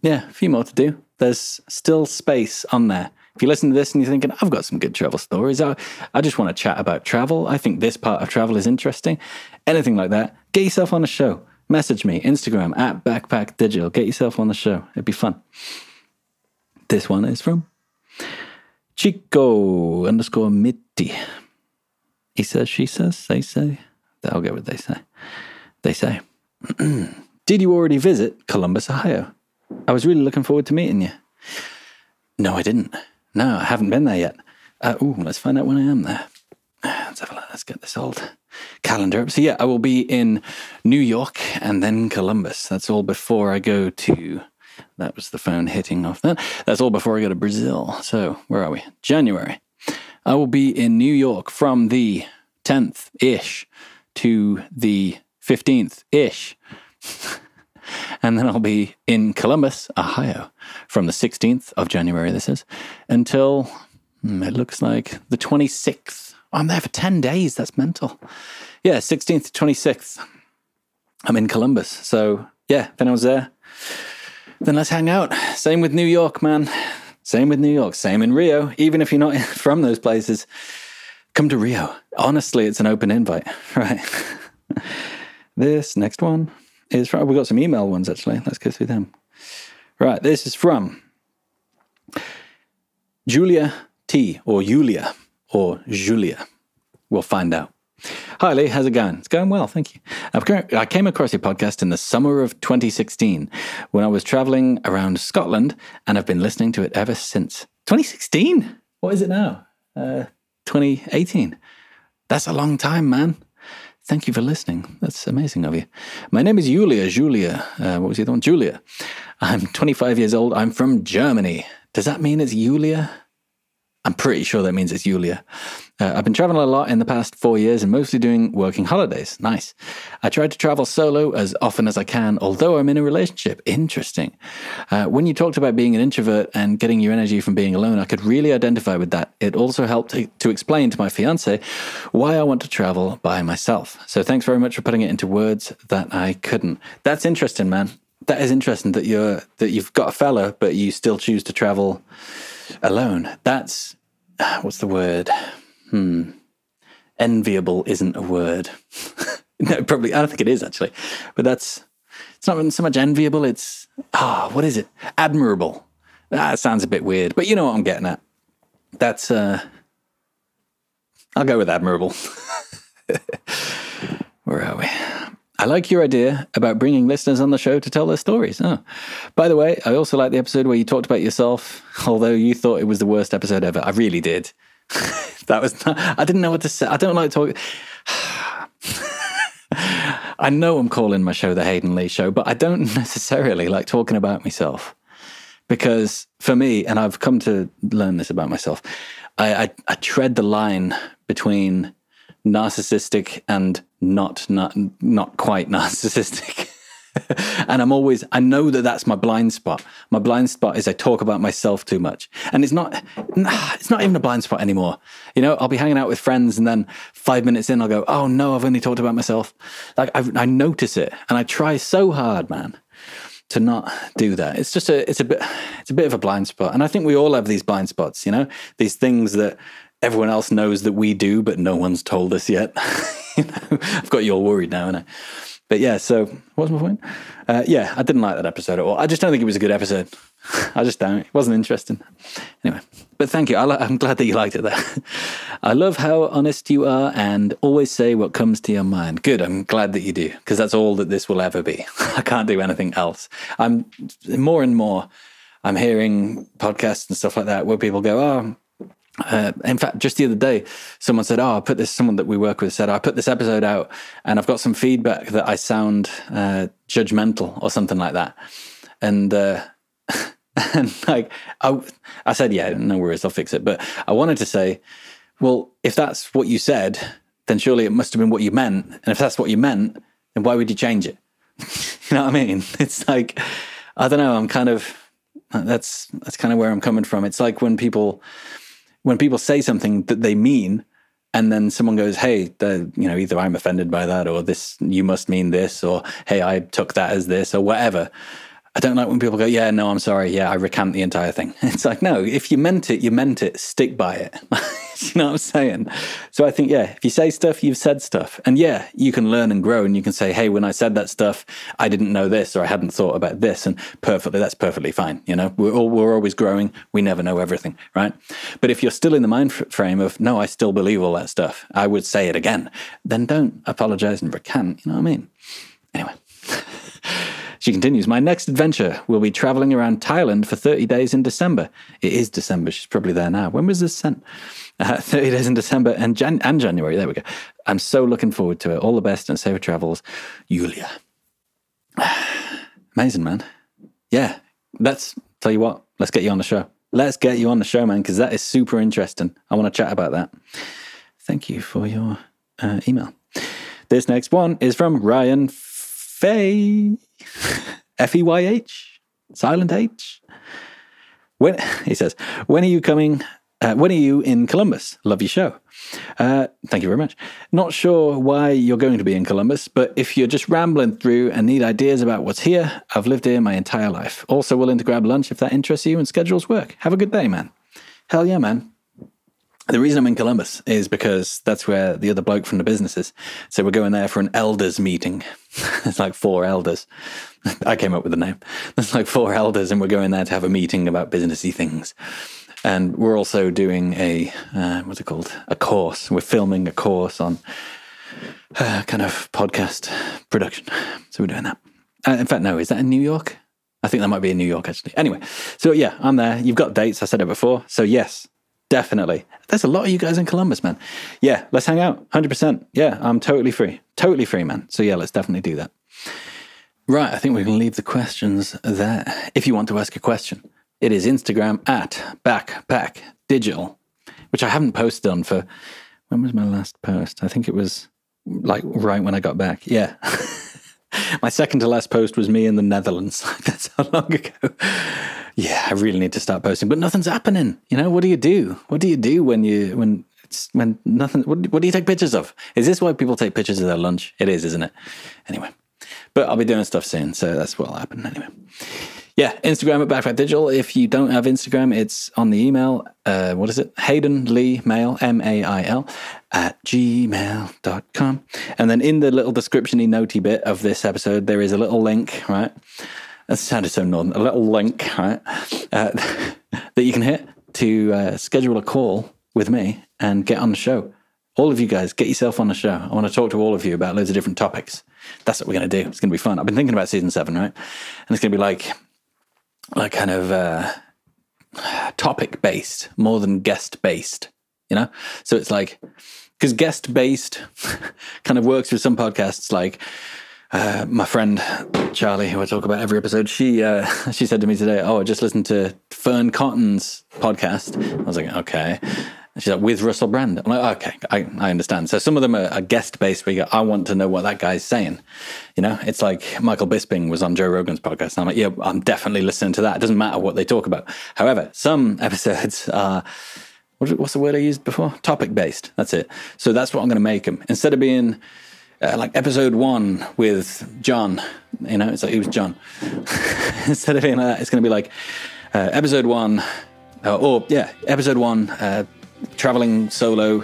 yeah, a few more to do. There's still space on there. If you listen to this and you're thinking, I've got some good travel stories, I, I just want to chat about travel. I think this part of travel is interesting. Anything like that, get yourself on a show. Message me, Instagram at Backpack Digital. Get yourself on the show. It'd be fun. This one is from Chico underscore Mitty. He says, she says, they say. I'll get what they say. They say, Did you already visit Columbus, Ohio? I was really looking forward to meeting you. No, I didn't. No, I haven't been there yet. Uh, let's find out when I am there. Let's have a look. Let's get this old calendar. So, yeah, I will be in New York and then Columbus. That's all before I go to. That was the phone hitting off that. That's all before I go to Brazil. So, where are we? January. I will be in New York from the 10th ish to the 15th ish. and then I'll be in Columbus, Ohio, from the 16th of January, this is, until hmm, it looks like the 26th. Oh, I'm there for 10 days. That's mental. Yeah, 16th to 26th. I'm in Columbus. So, yeah, if anyone's there, then let's hang out. Same with New York, man. Same with New York. Same in Rio. Even if you're not from those places, come to Rio. Honestly, it's an open invite, right? this next one is from, oh, we've got some email ones actually. Let's go through them. Right, this is from Julia T or Julia or Julia. We'll find out. Hi, Lee. How's it going? It's going well, thank you. I came across your podcast in the summer of 2016 when I was traveling around Scotland and I've been listening to it ever since. 2016? What is it now? Uh, 2018. That's a long time, man. Thank you for listening. That's amazing of you. My name is Julia. Julia. Uh, what was the other one? Julia. I'm 25 years old. I'm from Germany. Does that mean it's Julia? I'm pretty sure that means it's Julia. Uh, I've been traveling a lot in the past four years and mostly doing working holidays. Nice. I try to travel solo as often as I can, although I'm in a relationship. Interesting. Uh, when you talked about being an introvert and getting your energy from being alone, I could really identify with that. It also helped to, to explain to my fiance why I want to travel by myself. So thanks very much for putting it into words that I couldn't. That's interesting, man. That is interesting that you're that you've got a fella, but you still choose to travel alone. That's what's the word? Hmm. Enviable isn't a word. no, probably. I don't think it is actually. But that's it's not so much enviable. It's ah, oh, what is it? Admirable. That sounds a bit weird, but you know what I'm getting at. That's uh, I'll go with admirable. Where are we? I like your idea about bringing listeners on the show to tell their stories. Oh. By the way, I also like the episode where you talked about yourself, although you thought it was the worst episode ever. I really did. that was not, I didn't know what to say. I don't like talking. I know I'm calling my show the Hayden Lee Show, but I don't necessarily like talking about myself. because for me, and I've come to learn this about myself, I, I, I tread the line between narcissistic and not not not quite narcissistic. and I'm always, I know that that's my blind spot. My blind spot is I talk about myself too much. And it's not, it's not even a blind spot anymore. You know, I'll be hanging out with friends and then five minutes in, I'll go, oh no, I've only talked about myself. Like I, I notice it and I try so hard, man, to not do that. It's just a, it's a bit, it's a bit of a blind spot. And I think we all have these blind spots, you know, these things that everyone else knows that we do, but no one's told us yet. you know, I've got you all worried now, and I. But yeah, so what's my point? Uh, yeah, I didn't like that episode at all. I just don't think it was a good episode. I just don't. It wasn't interesting. Anyway, but thank you. I am glad that you liked it there. I love how honest you are and always say what comes to your mind. Good. I'm glad that you do because that's all that this will ever be. I can't do anything else. I'm more and more. I'm hearing podcasts and stuff like that where people go, "Oh, uh, in fact, just the other day, someone said, "Oh, I put this." Someone that we work with said, "I put this episode out, and I've got some feedback that I sound uh, judgmental or something like that." And uh, and like I, I said, "Yeah, no worries, I'll fix it." But I wanted to say, well, if that's what you said, then surely it must have been what you meant. And if that's what you meant, then why would you change it? you know what I mean? It's like I don't know. I'm kind of that's that's kind of where I'm coming from. It's like when people when people say something that they mean, and then someone goes, "Hey, the, you know, either I'm offended by that, or this you must mean this, or hey, I took that as this, or whatever." I don't like when people go, "Yeah, no, I'm sorry. Yeah, I recant the entire thing." It's like, no, if you meant it, you meant it. Stick by it. you know what I'm saying? So I think, yeah, if you say stuff, you've said stuff, and yeah, you can learn and grow, and you can say, "Hey, when I said that stuff, I didn't know this, or I hadn't thought about this," and perfectly, that's perfectly fine. You know, we're all we're always growing. We never know everything, right? But if you're still in the mind frame of, "No, I still believe all that stuff," I would say it again. Then don't apologize and recant. You know what I mean? Anyway. She continues, My next adventure will be traveling around Thailand for 30 days in December. It is December. She's probably there now. When was this sent? Uh, 30 days in December and, Jan- and January. There we go. I'm so looking forward to it. All the best and safe travels. Julia. Amazing, man. Yeah. Let's tell you what, let's get you on the show. Let's get you on the show, man, because that is super interesting. I want to chat about that. Thank you for your uh, email. This next one is from Ryan Feyh. F E Y H, silent H. When he says, when are you coming? Uh, when are you in Columbus? Love your show. Uh, thank you very much. Not sure why you're going to be in Columbus, but if you're just rambling through and need ideas about what's here, I've lived here my entire life. Also willing to grab lunch if that interests you and schedules work. Have a good day, man. Hell yeah, man. The reason I'm in Columbus is because that's where the other bloke from the business is. So we're going there for an elders meeting. it's like four elders. I came up with the name. There's like four elders, and we're going there to have a meeting about businessy things. And we're also doing a uh, what's it called? A course. We're filming a course on uh, kind of podcast production. So we're doing that. Uh, in fact, no, is that in New York? I think that might be in New York actually. Anyway, so yeah, I'm there. You've got dates. I said it before. So yes, Definitely. There's a lot of you guys in Columbus, man. Yeah, let's hang out. 100%. Yeah, I'm totally free. Totally free, man. So yeah, let's definitely do that. Right, I think we can leave the questions there. If you want to ask a question, it is Instagram at backpack digital, which I haven't posted on for when was my last post? I think it was like right when I got back. Yeah. my second to last post was me in the Netherlands. That's how long ago yeah, I really need to start posting, but nothing's happening. You know, what do you do? What do you do when you when it's when nothing? What, what do you take pictures of? Is this why people take pictures of their lunch? It is, isn't it? Anyway, but I'll be doing stuff soon, so that's what'll happen anyway. Yeah, Instagram at Backpack Digital. If you don't have Instagram, it's on the email. Uh, what is it? Hayden Lee Mail, M A I L, at gmail.com. And then in the little description y notey bit of this episode, there is a little link, right? that sounded so northern, a little link, right, uh, that you can hit to uh, schedule a call with me and get on the show. All of you guys, get yourself on the show. I want to talk to all of you about loads of different topics. That's what we're going to do. It's going to be fun. I've been thinking about season seven, right? And it's going to be like, like kind of uh, topic based more than guest based, you know? So it's like, because guest based kind of works with some podcasts like, uh, my friend Charlie, who I talk about every episode, she uh, she said to me today, "Oh, I just listened to Fearne Cotton's podcast." I was like, "Okay." And she's like, "With Russell Brand." I'm like, "Okay, I, I understand." So some of them are, are guest based, where go, "I want to know what that guy's saying." You know, it's like Michael Bisping was on Joe Rogan's podcast. And I'm like, "Yeah, I'm definitely listening to that." It doesn't matter what they talk about. However, some episodes are. What's the word I used before? Topic based. That's it. So that's what I'm going to make them. Instead of being uh, like episode one with John. You know, it's like, was John? Instead of being like that, it's going to be like uh, episode one, uh, or yeah, episode one, uh, traveling solo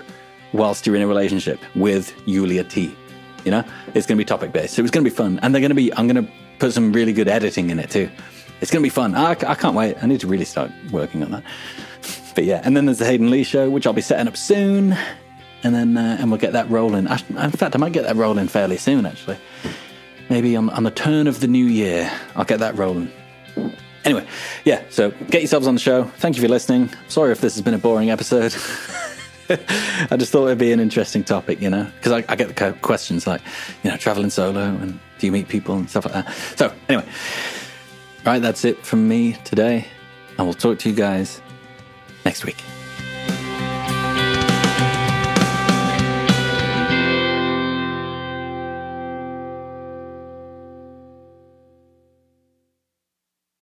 whilst you're in a relationship with Yulia T. You know, it's going to be topic based. So it's going to be fun. And they're going to be, I'm going to put some really good editing in it too. It's going to be fun. I, I can't wait. I need to really start working on that. But yeah, and then there's the Hayden Lee show, which I'll be setting up soon and then uh, and we'll get that rolling. I, in fact, I might get that rolling fairly soon. Actually, maybe on on the turn of the new year, I'll get that rolling. Anyway, yeah. So get yourselves on the show. Thank you for listening. Sorry if this has been a boring episode. I just thought it'd be an interesting topic, you know, because I, I, get the questions like, you know, traveling solo and do you meet people and stuff like that. So anyway, right, that's it from me today, and we'll talk to you guys next week.